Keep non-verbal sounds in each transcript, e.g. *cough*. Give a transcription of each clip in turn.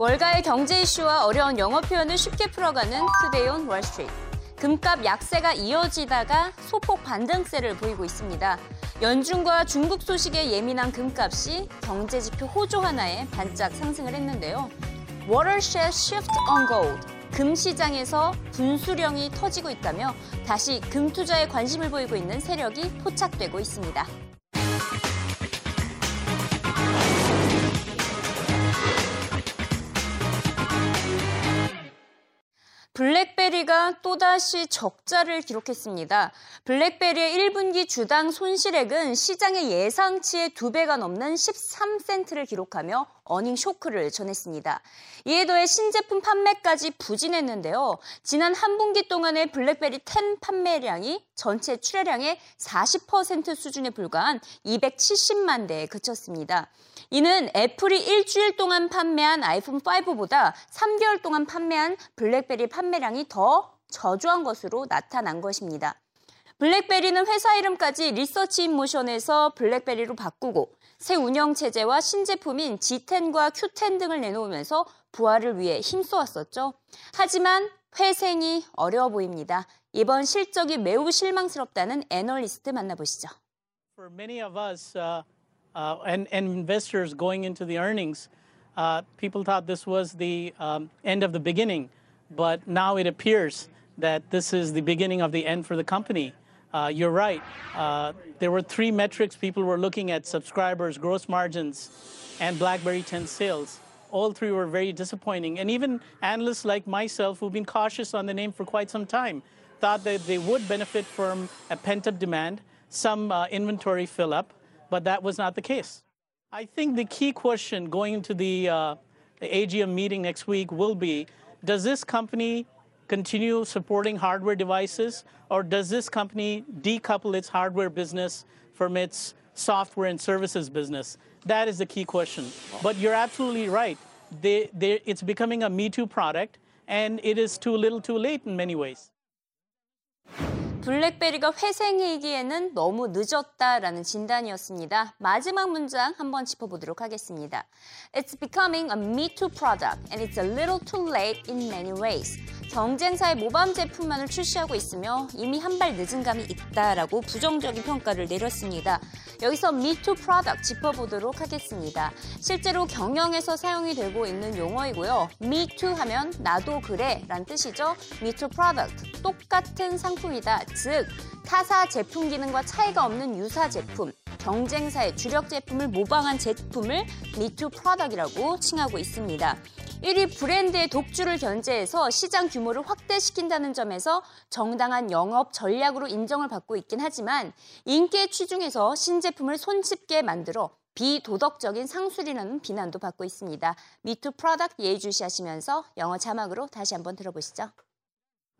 월가의 경제 이슈와 어려운 영어 표현을 쉽게 풀어가는 Today on Wall Street. 금값 약세가 이어지다가 소폭 반등세를 보이고 있습니다. 연준과 중국 소식에 예민한 금값이 경제지표 호조 하나에 반짝 상승을 했는데요. Watershed Shift on Gold. 금 시장에서 분수령이 터지고 있다며 다시 금 투자에 관심을 보이고 있는 세력이 포착되고 있습니다. 블랙베리가 또다시 적자를 기록했습니다. 블랙베리의 1분기 주당 손실액은 시장의 예상치의 2배가 넘는 13센트를 기록하며 어닝 쇼크를 전했습니다. 이에 더해 신제품 판매까지 부진했는데요. 지난 한 분기 동안의 블랙베리 10 판매량이 전체 출하량의 40% 수준에 불과한 270만 대에 그쳤습니다. 이는 애플이 일주일 동안 판매한 아이폰 5보다 3개월 동안 판매한 블랙베리 판매량이 더 저조한 것으로 나타난 것입니다. 블랙베리는 회사 이름까지 리서치 인모션에서 블랙베리로 바꾸고 새 운영 체제와 신제품인 G10과 Q10 등을 내놓으면서 부활을 위해 힘써왔었죠. 하지만 회생이 어려워 보입니다. 이번 실적이 매우 실망스럽다는 애널리스트 만나보시죠. For many of us, uh... uh, and, and, investors going into the earnings, uh, people thought this was the um, end of the beginning, but now it appears that this is the beginning of the end for the company. Uh, you're right. Uh, there were three metrics people were looking at subscribers, gross margins, and BlackBerry 10 sales. All three were very disappointing. And even analysts like myself, who've been cautious on the name for quite some time, thought that they would benefit from a pent up demand, some uh, inventory fill up but that was not the case. I think the key question going into the, uh, the AGM meeting next week will be does this company continue supporting hardware devices, or does this company decouple its hardware business from its software and services business? That is the key question. But you're absolutely right. They, they, it's becoming a Me Too product, and it is too little too late in many ways. 블랙베리가 회생이기에는 너무 늦었다라는 진단이었습니다. 마지막 문장 한번 짚어보도록 하겠습니다. It's becoming a me too product and it's a little too late in many ways. 경쟁사의 모범 제품만을 출시하고 있으며 이미 한 발 늦은 감이 있다라고 부정적인 평가를 내렸습니다. 여기서 me too product 짚어보도록 하겠습니다. 실제로 경영에서 사용이 되고 있는 용어이고요. me too 하면 나도 그래 란 뜻이죠. me too product 똑같은 상품이다. 즉 타사 제품 기능과 차이가 없는 유사 제품 경쟁사의 주력 제품을 모방한 제품을 me too product라고 칭하고 있습니다. 1위 브랜드의 독주를 견제해서 시장 규모를 확대시킨다는 점에서 정당한 영업 전략으로 인정을 받고 있긴 하지만 인기에 치중해서 신제품을 손쉽게 만들어 비도덕적인 상술이라는 비난도 받고 있습니다. me too product 예의주시하시면서 영어 자막으로 다시 한번 들어보시죠.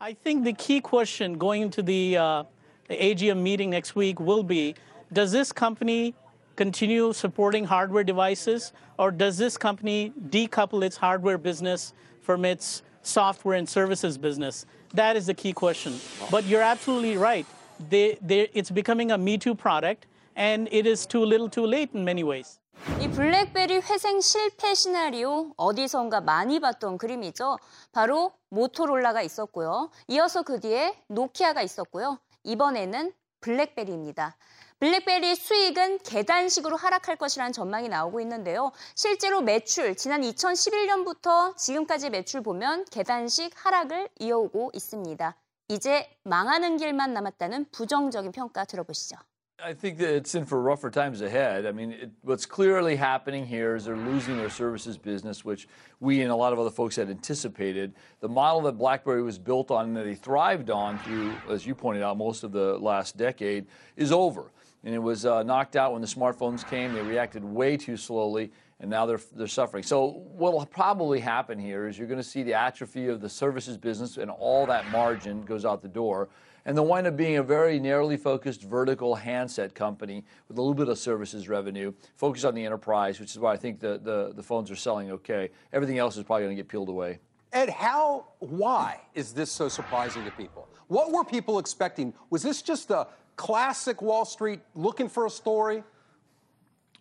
I think the key question going into the, uh, AGM meeting next week will be, does this company continue supporting hardware devices, or does this company decouple its hardware business from its software and services business? That is the key question. But you're absolutely right. They, it's becoming a Me Too product, and it is too little too late in many ways. 이 블랙베리 회생 실패 시나리오 어디선가 많이 봤던 그림이죠. 바로 모토롤라가 있었고요. 이어서 그 뒤에 노키아가 있었고요. 이번에는 블랙베리입니다. 블랙베리 수익은 계단식으로 하락할 것이라는 전망이 나오고 있는데요. 실제로 매출 지난 2011년부터 지금까지 매출 보면 계단식 하락을 이어오고 있습니다. 이제 망하는 길만 남았다는 부정적인 평가 들어보시죠. I think that it's in for rougher times ahead. I mean, it, what's clearly happening here is they're losing their services business, which we and a lot of other folks had anticipated. The model that BlackBerry was built on and that they thrived on through, as you pointed out, most of the last decade is over. and it was uh, knocked out when the smartphones came. They reacted way too slowly, and now they're they're suffering. So what will probably happen here is you're going to see the atrophy of the services business, and all that margin goes out the door. And they'll wind up being a very narrowly focused vertical handset company with a little bit of services revenue, focused on the enterprise, which is why I think the, the, the phones are selling okay. Everything else is probably going to get peeled away. Ed, how, why is this so surprising to people? What were people expecting? Was this just a classic Wall Street looking for a story?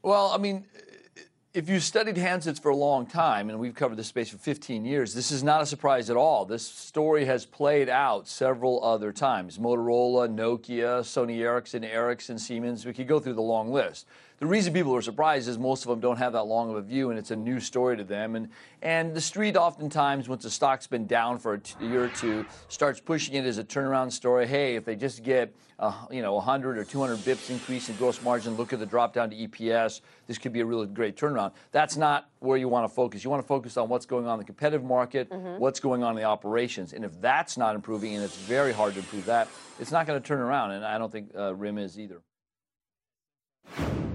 Well, I mean, if you've studied handsets for a long time, and we've covered this space for 15 years, this is not a surprise at all. This story has played out several other times. Motorola, Nokia, Sony Ericsson, Ericsson, Siemens. We could go through the long list. The reason people are surprised is most of them don't have that long of a view, and it's a new story to them. And and the street oftentimes, once the stock's been down for a t- year or two, starts pushing it as a turnaround story. Hey, if they just get uh, you know 100 or 200 bips increase in gross margin, look at the drop down to EPS. This could be a really great turnaround. That's not where you want to focus. You want to focus on what's going on in the competitive market, mm-hmm. what's going on in the operations, and if that's not improving, and it's very hard to improve that, it's not going to turn around. And I don't think uh, RIM is either.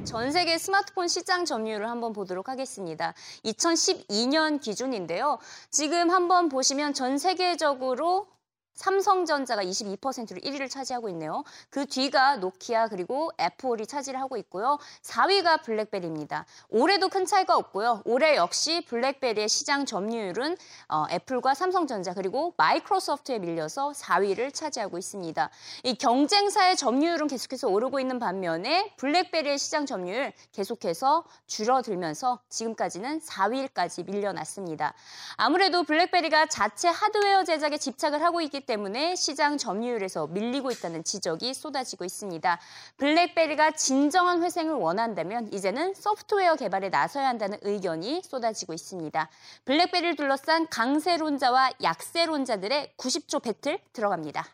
전 세계 스마트폰 시장 점유율을 한번 보도록 하겠습니다. 2012년 기준인데요. 지금 한번 보시면 전 세계적으로 삼성전자가 22%로 1위를 차지하고 있네요. 그 뒤가 노키아 그리고 애플이 차지를 하고 있고요. 4위가 블랙베리입니다. 올해도 큰 차이가 없고요. 올해 역시 블랙베리의 시장 점유율은 어, 애플과 삼성전자 그리고 마이크로소프트에 밀려서 4위를 차지하고 있습니다. 이 경쟁사의 점유율은 계속해서 오르고 있는 반면에 블랙베리의 시장 점유율 계속해서 줄어들면서 지금까지는 4위까지 밀려났습니다. 아무래도 블랙베리가 자체 하드웨어 제작에 집착을 하고 있기 때문에 시장 점유율에서 밀리고 있다는 지적이 쏟아지고 있습니다. 블랙베리가 진정한 회생을 원한다면 이제는 소프트웨어 개발에 나서야 한다는 의견이 쏟아지고 있습니다. 블랙베리를 둘러싼 강세론자와 약세론자들의 90조 배틀 들어갑니다.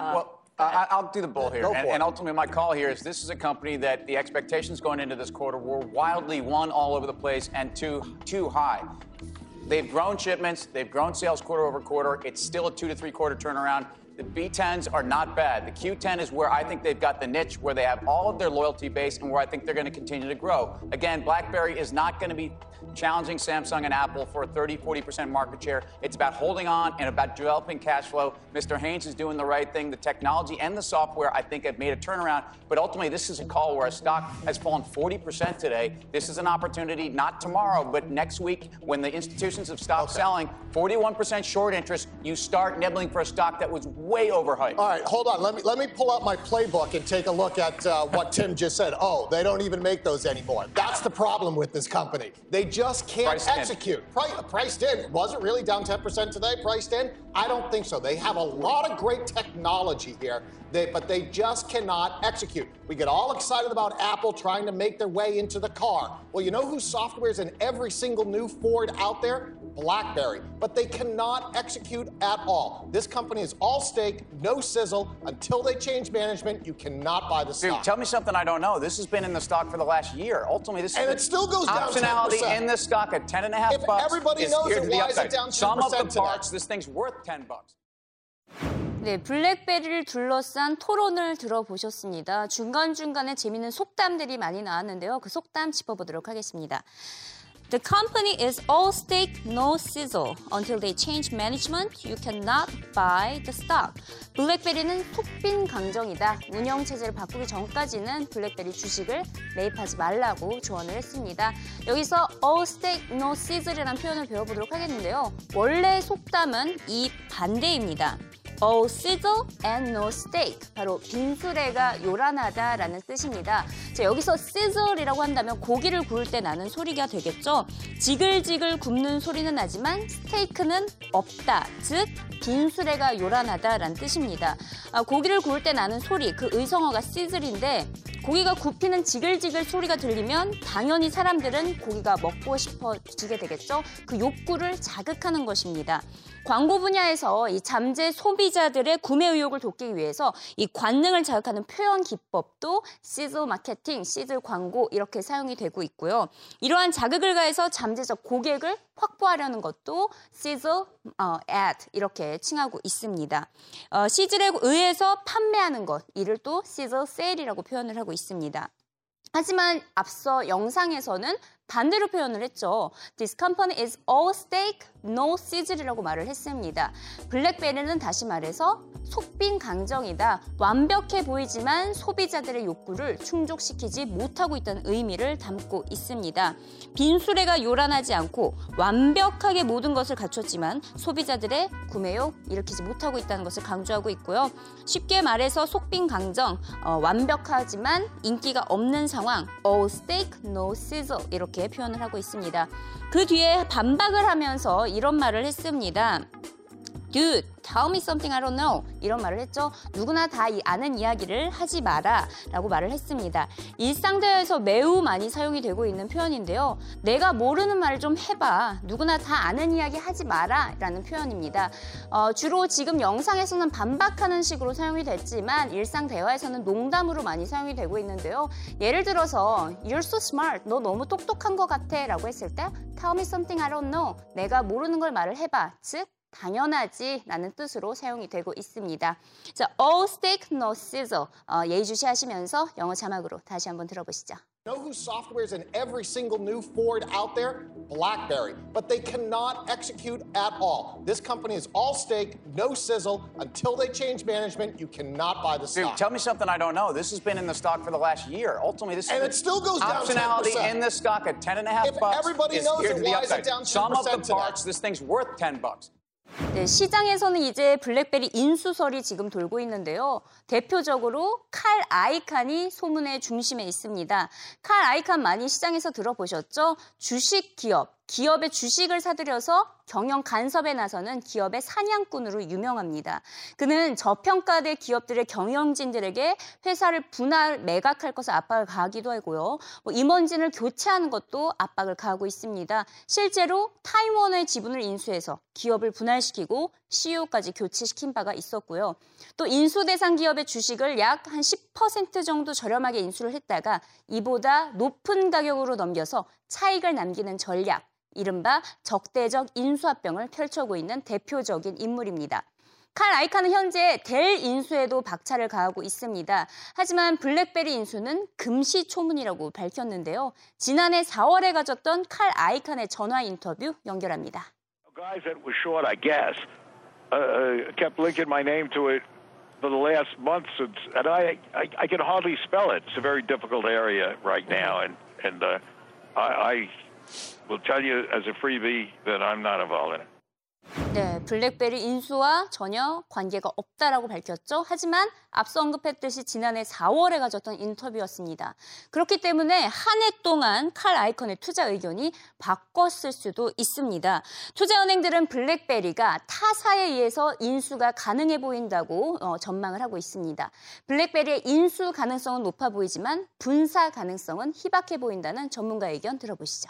Uh, well, uh, I'll do the bull here. And, and, ultimately, my call here is this is a company that the expectations going into this quarter were wildly, one, all over the place, and two, too high. They've grown shipments, they've grown sales quarter over quarter. It's still a two to three quarter turnaround. The B10s are not bad. The Q10 is where I think they've got the niche where they have all of their loyalty base and where I think they're going to continue to grow. Again, BlackBerry is not going to be challenging Samsung and Apple for a 30, 40% market share. It's about holding on and about developing cash flow. Mr. Haynes is doing the right thing. The technology and the software, I think, have made a turnaround. But ultimately, this is a call where a stock has fallen 40% today. This is an opportunity, not tomorrow, but next week when the institutions have stopped okay. selling, 41% short interest, you start nibbling for a stock that was way overhyped. All right, hold on. Let me let me pull out my playbook and take a look at uh, what Tim just said. Oh, they don't even make those anymore. That's the problem with this company. They just can't priced execute. In. Pri- priced in. Was it really down 10% today? Priced in? I don't think so. They have a lot of great technology here, they, but they just cannot execute. We get all excited about Apple trying to make their way into the car. Well, you know whose software is in every single new Ford out there? BlackBerry. But they cannot execute at all. This company is all stake, no sizzle. Until they change management, you cannot buy the stock. Dude, tell me something I don't know. This has been in the stock for the last year. Ultimately, this and it still goes down optionality in this stock at 10 and a half if bucks. Everybody knows it. Why is it down 10% Some of the parts, today? this thing's worth 10 bucks. 네, 블랙베리를 둘러싼 토론을 들어보셨습니다. 중간중간에 재미있는 속담들이 많이 나왔는데요. 그 속담 짚어보도록 하겠습니다. The company is all stake, no sizzle. Until they change management, you cannot buy the stock. 블랙베리는 속빈 강정이다. 운영 체제를 바꾸기 전까지는 블랙베리 주식을 매입하지 말라고 조언을 했습니다. 여기서 all stake, no sizzle이라는 표현을 배워보도록 하겠는데요. 원래 속담은 이 반대입니다. All sizzle and no steak. 바로 빈수레가 요란하다라는 뜻입니다. 자, 여기서 sizzle이라고 한다면 고기를 구울 때 나는 소리가 되겠죠. 지글지글 굽는 소리는 나지만 스테이크는 없다. 즉 빈수레가 요란하다라는 뜻입니다. 아, 고기를 구울 때 나는 소리, 그 의성어가 sizzle인데 고기가 굽히는 지글지글 소리가 들리면 당연히 사람들은 고기가 먹고 싶어지게 되겠죠. 그 욕구를 자극하는 것입니다. 광고 분야에서 이 잠재 소비자들의 구매 의욕을 돕기 위해서 이 관능을 자극하는 표현 기법도 시즐 마케팅, 시즐 광고 이렇게 사용이 되고 있고요. 이러한 자극을 가해서 잠재적 고객을 확보하려는 것도 시즐 어, ad 이렇게 칭하고 있습니다. 어, 시즐에 의해서 판매하는 것 이를 또 시즐 세일이라고 표현을 하고 있습니다. 하지만 앞서 영상에서는 반대로 표현을 했죠. This company is all steak, no sizzle이라고 말을 했습니다. 블랙베리는 다시 말해서 속빈 강정이다. 완벽해 보이지만 소비자들의 욕구를 충족시키지 못하고 있다는 의미를 담고 있습니다. 빈수레가 요란하지 않고 완벽하게 모든 것을 갖췄지만 소비자들의 구매욕 일으키지 못하고 있다는 것을 강조하고 있고요. 쉽게 말해서 속빈 강정, 어, 완벽하지만 인기가 없는 상황, all steak, no sizzle 이렇게 표현을 하고 있습니다. 그 뒤에 반박을 하면서 이런 말을 했습니다. Dude, tell me something I don't know. 이런 말을 했죠. 누구나 다 아는 이야기를 하지 마라 라고 말을 했습니다. 일상대화에서 매우 많이 사용이 되고 있는 표현인데요. 내가 모르는 말을 좀 해봐. 누구나 다 아는 이야기 하지 마라 라는 표현입니다. 어, 주로 지금 영상에서는 반박하는 식으로 사용이 됐지만 일상대화에서는 농담으로 많이 사용이 되고 있는데요. 예를 들어서 You're so smart. 너 너무 똑똑한 것 같아 라고 했을 때 Tell me something I don't know. 내가 모르는 걸 말을 해봐. 즉 당연하지 라는 뜻으로 사용이 되고 있습니다. 자, all steak, no sizzle. 어, 예의주시하시면서 영어 자막으로 다시 한번 들어보시죠. Know whose software is in every single new Ford out there? BlackBerry. But they cannot execute at all. This company is all steak, no sizzle. Until they change management, you cannot buy the Dude, stock. tell me something I don't know. This has been in the stock for the last year. Ultimately, this And is it still goes down optionality 10%. in this stock at 10 and a half If bucks. everybody knows it, why is it down Some of the 10% today? parts, this thing's worth 10 bucks. 네, 시장에서는 이제 블랙베리 인수설이 지금 돌고 있는데요. 대표적으로 칼 아이칸이 소문의 중심에 있습니다. 칼 아이칸 많이 시장에서 들어보셨죠? 주식 기업, 기업의 주식을 사들여서 경영 간섭에 나서는 기업의 사냥꾼으로 유명합니다. 그는 저평가된 기업들의 경영진들에게 회사를 분할 매각할 것을 압박을 가하기도 하고요. 뭐 임원진을 교체하는 것도 압박을 가하고 있습니다. 실제로 타이원의 지분을 인수해서 기업을 분할시키고 CEO까지 교체시킨 바가 있었고요. 또 인수 대상 기업의 주식을 약 한 10% 정도 저렴하게 인수를 했다가 이보다 높은 가격으로 넘겨서 차익을 남기는 전략, 이른바 적대적 인수합병을 펼쳐오고 있는 대표적인 인물입니다. 칼 아이칸은 현재 델 인수에도 박차를 가하고 있습니다. 하지만 블랙베리 인수는 금시초문이라고 밝혔는데요. 지난해 4월에 가졌던 칼 아이칸의 전화 인터뷰 연결합니다. guys that were short, I guess, uh, kept linking my name to it for the last month since, and I, I, I can hardly spell it. It's a very difficult area right now, and and uh, I, I will tell you as a freebie that I'm not involved in it. 네, 블랙베리 인수와 전혀 관계가 없다라고 밝혔죠. 하지만 앞서 언급했듯이 지난해 4월에 가졌던 인터뷰였습니다. 그렇기 때문에 한 해 동안 칼 아이콘의 투자 의견이 바꿨을 수도 있습니다. 투자은행들은 블랙베리가 타사에 의해서 인수가 가능해 보인다고 어, 전망을 하고 있습니다. 블랙베리의 인수 가능성은 높아 보이지만 분사 가능성은 희박해 보인다는 전문가 의견 들어보시죠.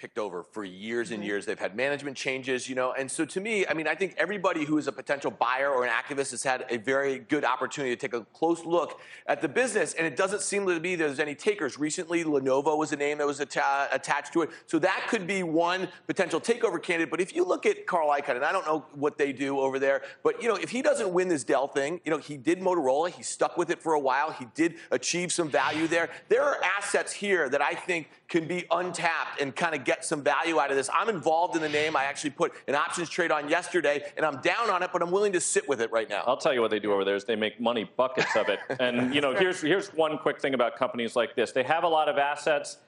Picked over for years and mm-hmm. years. They've had management changes, you know. And so to me, I mean, I think everybody who is a potential buyer or an activist has had a very good opportunity to take a close look at the business. And it doesn't seem to be there's any takers. Recently, Lenovo was a name that was atta- attached to it. So that could be one potential takeover candidate. But if you look at Carl Icahn, and I don't know what they do over there, but, you know, if he doesn't win this Dell thing, you know, he did Motorola. He stuck with it for a while. He did achieve some value there. There are assets here that I think can be untapped and kind of get some value out of this. I'm involved in the name. I actually put an options trade on yesterday, and I'm down on it, but I'm willing to sit with it right now. I'll tell you what they do over there is they make money buckets of it. And you know, *laughs* here's here's one quick thing about companies like this. They have a lot of assets.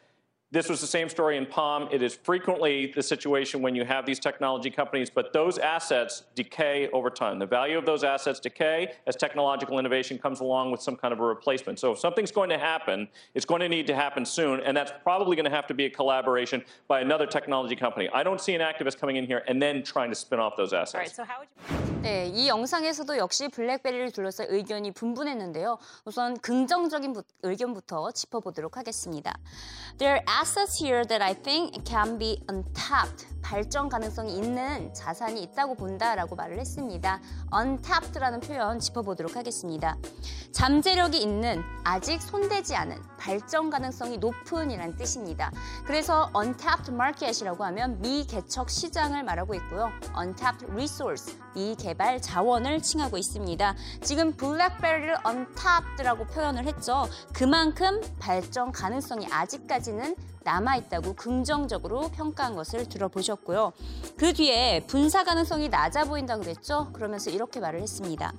This was the same story in Palm. It is frequently the situation when you have these technology companies, but those assets decay over time. The value of those assets decay as technological innovation comes along with some kind of a replacement. So if something's going to happen, it's going to need to happen soon, and that's probably going to have to be a collaboration by another technology company. I don't see an activist coming in here and then trying to spin off those assets. All right, so how would you? 네, 이 영상에서도 역시 블랙베리를 둘러싸 의견이 분분했는데요. 우선 긍정적인 부- 의견부터 짚어보도록 하겠습니다. There are assets here that I think can be untapped. 발전 가능성이 있는 자산이 있다고 본다라고 말을 했습니다. untapped라는 표현 짚어보도록 하겠습니다. 잠재력이 있는 아직 손대지 않은 발전 가능성이 높은이라는 뜻입니다. 그래서 untapped market이라고 하면 미개척 시장을 말하고 있고요. untapped resource, 미개발 자원을 칭하고 있습니다. 지금 블랙베리를 untapped라고 표현을 했죠. 그만큼 발전 가능성이 아직까지는 남아있다고 긍정적으로 평가한 것을 들어보셨고요. 그 뒤에 분사 가능성이 낮아 보인다고 그랬죠? 그러면서 이렇게 말을 했습니다.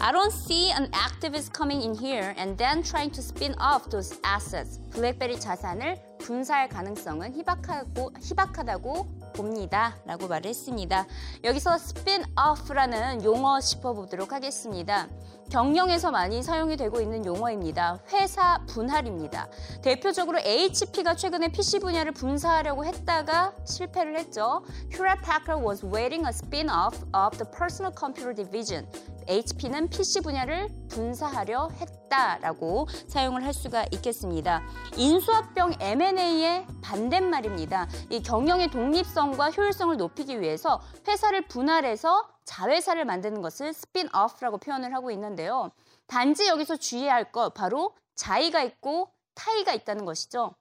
I don't see an activist coming in here and then trying to spin off those assets. 블랙베리 자산을 분사할 가능성은 희박하고, 희박하다고 봅니다. 라고 말을 했습니다. 여기서 spin off라는 용어 짚어보도록 하겠습니다. 경영에서 많이 사용이 되고 있는 용어입니다. 회사 분할입니다. 대표적으로 HP가 최근에 PC 분야를 분사하려고 했다가 실패를 했죠. Hewlett Packard was waiting a spin-off of the personal computer division. HP는 PC 분야를 분사하려 했다라고 사용을 할 수가 있겠습니다. 인수합병 M&A의 반대말입니다. 이 경영의 독립성과 효율성을 높이기 위해서 회사를 분할해서 자회사를 만드는 것을 spin-off라고 표현을 하고 있는데요. 단지 여기서 주의해야 할 것 바로 자의가 있고 타의가 있다는 것이죠.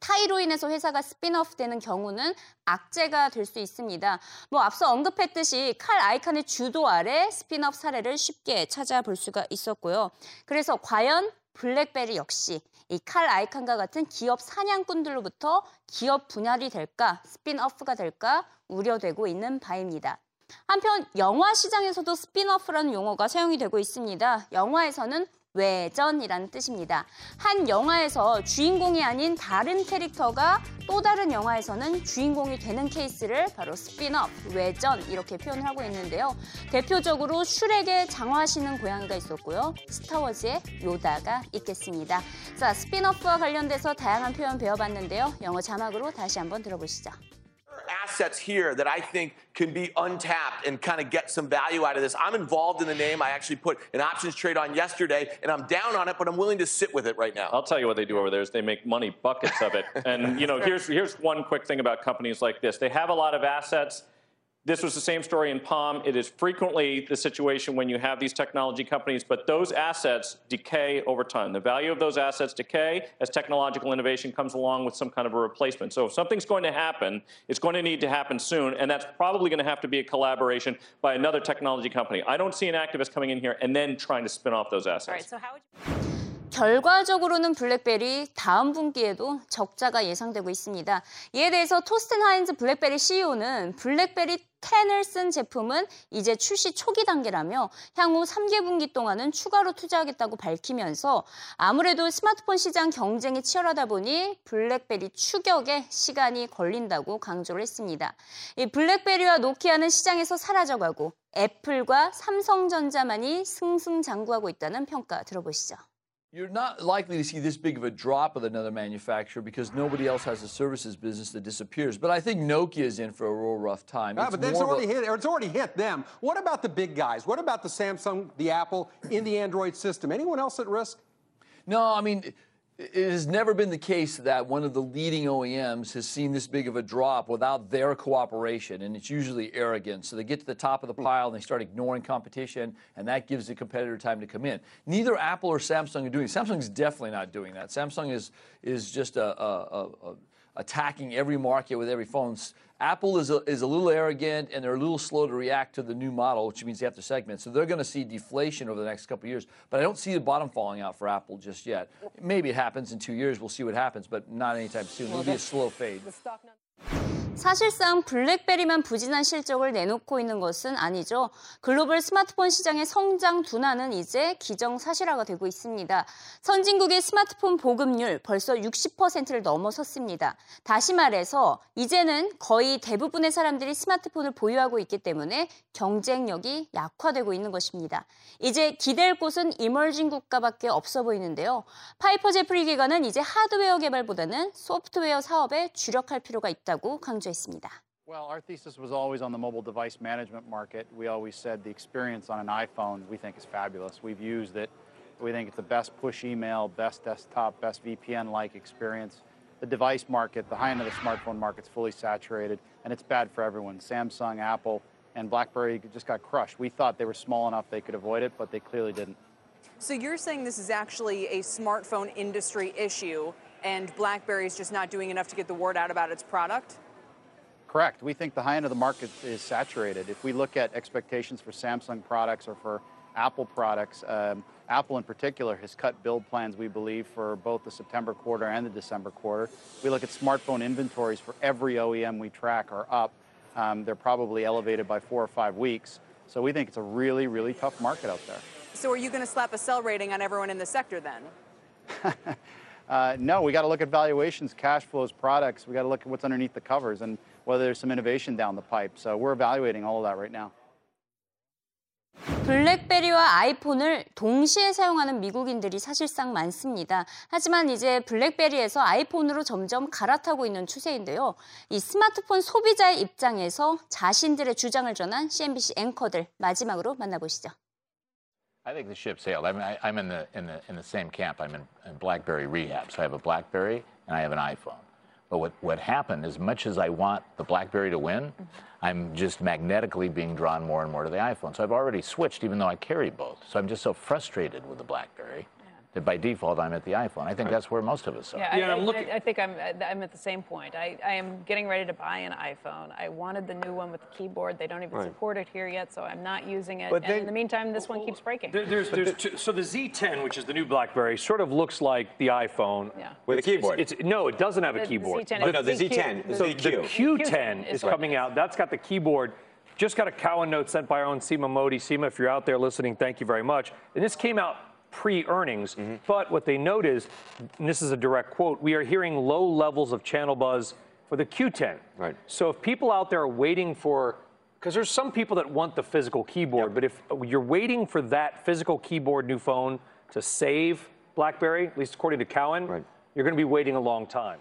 타의로 인해서 회사가 스피너프 되는 경우는 악재가 될 수 있습니다. 뭐 앞서 언급했듯이 칼 아이칸의 주도 아래 스피너프 사례를 쉽게 찾아볼 수가 있었고요. 그래서 과연 블랙베리 역시 이 칼 아이칸과 같은 기업 사냥꾼들로부터 기업 분할이 될까, spin-off가 될까 우려되고 있는 바입니다. 한편 영화 시장에서도 spin-off라는 용어가 사용이 되고 있습니다. 영화에서는 외전이라는 뜻입니다. 한 영화에서 주인공이 아닌 다른 캐릭터가 또 다른 영화에서는 주인공이 되는 케이스를 바로 스피너 외전 이렇게 표현을 하고 있는데요. 대표적으로 슈렉의 장화 신은 고양이가 있었고요. 스타워즈의 요다가 있겠습니다. 자, spin-off와 관련돼서 다양한 표현 배워봤는데요. 영어 자막으로 다시 한번 들어보시죠. Assets here that I think can be untapped and kind of get some value out of this. I'm involved in the name. I actually put an options trade on yesterday, and I'm down on it, but I'm willing to sit with it right now. I'll tell you what they do over there is they make money buckets of it. and you know, *laughs* here's here's one quick thing about companies like this. They have a lot of assets this was the same story in Palm. It is frequently the situation when you have these technology companies, but those assets decay over time. The value of those assets decay as technological innovation comes along with some kind of a replacement. So if something's going to happen, it's going to need to happen soon, and that's probably going to have to be a collaboration by another technology company. I don't see an activist coming in here and then trying to spin off those assets. All right, so how would you... 결과적으로는 블랙베리 다음 분기에도 적자가 예상되고 있습니다. 이에 대해서 토스텐 하인즈 블랙베리 CEO는 블랙베리 10을 쓴 제품은 이제 출시 초기 단계라며 향후 3개 분기 동안은 추가로 투자하겠다고 밝히면서 아무래도 스마트폰 시장 경쟁이 치열하다 보니 블랙베리 추격에 시간이 걸린다고 강조를 했습니다. 이 블랙베리와 노키아는 시장에서 사라져가고 애플과 삼성전자만이 승승장구하고 있다는 평가 들어보시죠. You're not likely to see this big of a drop with another manufacturer because nobody else has a services business that disappears. But I think Nokia is in for a real rough time. Yeah, but it's already hit. It's already hit them. What about the big guys? What about the Samsung, the Apple in the Android system? Anyone else at risk? No, I mean it has never been the case that one of the leading OEMs has seen this big of a drop without their cooperation, and it's usually arrogance. So they get to the top of the pile and they start ignoring competition, and that gives the competitor time to come in. Neither Apple or Samsung are doing. Samsung is definitely not doing that. Samsung is is just a, a, a attacking every market with every phone. Apple is a, is a little arrogant and they're a little slow to react to the new model, which means they have to segment. So they're going to see deflation over the next couple of years. But I don't see the bottom falling out for Apple just yet. Maybe it happens in two years. We'll see what happens, but not anytime soon. It'll be a slow fade. 사실상 블랙베리만 부진한 실적을 내놓고 있는 것은 아니죠. 글로벌 스마트폰 시장의 성장 둔화는 이제 기정사실화가 되고 있습니다. 선진국의 스마트폰 보급률 벌써 60%를 넘어섰습니다. 다시 말해서 이제는 거의 대부분의 사람들이 스마트폰을 보유하고 있기 때문에 경쟁력이 약화되고 있는 것입니다. 이제 기댈 곳은 emerging 국가밖에 없어 보이는데요. 파이퍼 제프리 기관은 이제 하드웨어 개발보다는 소프트웨어 사업에 주력할 필요가 있다고 강조 했습니다. 강조했습니다. Well, our thesis was always on the mobile device management market. We always said the experience on an iPhone we think is fabulous. We've used it. We think it's the best push email, best desktop, best VPN like experience. the device market, the high end of the smartphone market's fully saturated, and it's bad for everyone. Samsung, Apple, and BlackBerry just got crushed. We thought they were small enough they could avoid it, but they clearly didn't. So you're saying this is actually a smartphone industry issue, and BlackBerry is just not doing enough to get the word out about its product? Correct. We think the high end of the market is saturated. If we look at expectations for Samsung products or for Apple products, um, Apple in particular has cut build plans, we believe, for both the September quarter and the December quarter. We look at smartphone inventories for every OEM we track are up. Um, they're probably elevated by four or five weeks. So we think it's a really, really tough market out there. So are you going to slap a sell rating on everyone in the sector then? *laughs* uh, no, we got to look at valuations, cash flows, products. We got to look at what's underneath the covers and whether there's some innovation down the pipe. So we're evaluating all of that right now. 블랙베리와 아이폰을 동시에 사용하는 미국인들이 사실상 많습니다. 하지만 이제 블랙베리에서 아이폰으로 점점 갈아타고 있는 추세인데요. 이 스마트폰 소비자의 입장에서 자신들의 주장을 전한 CNBC 앵커들 마지막으로 만나보시죠. I think the ship sailed. I'm, I, am in the in the in the same camp. I'm in, in BlackBerry rehab. So I have a BlackBerry and I have an iPhone. But what, what happened, as much as I want the BlackBerry to win. I'm just magnetically being drawn more and more to the iPhone. So I've already switched, even though I carry both. So I'm just so frustrated with the BlackBerry that by default I'm at the iPhone. I think that's where most of us are. Yeah, yeah I, I, I, think I'm I'm at the same point. I, I am getting ready to buy an iPhone. I wanted the new one with the keyboard. They don't even right. support it here yet, so I'm not using it. But and then, in the meantime, this one keeps breaking. There, there's, there's two, so the Z10, which is the new BlackBerry, sort of looks like the iPhone. Yeah. With a keyboard. It's, it's, no, it doesn't have a keyboard. The Z10 no, the Z10. The, so the Q10, Q10 is, is coming out. That's got the keyboard. Just got a Cowan note sent by our own Seema Modi. Seema, if you're out there listening, thank you very much. And this came out pre-earnings. Mm-hmm. But what they note is, and this is a direct quote, we are hearing low levels of channel buzz for the Q10. Right. So if people out there are waiting for, because there's some people that want the physical keyboard, yep. but if you're waiting for that physical keyboard new phone to save BlackBerry, at least according to Cowan, right. you're going to be waiting a long time.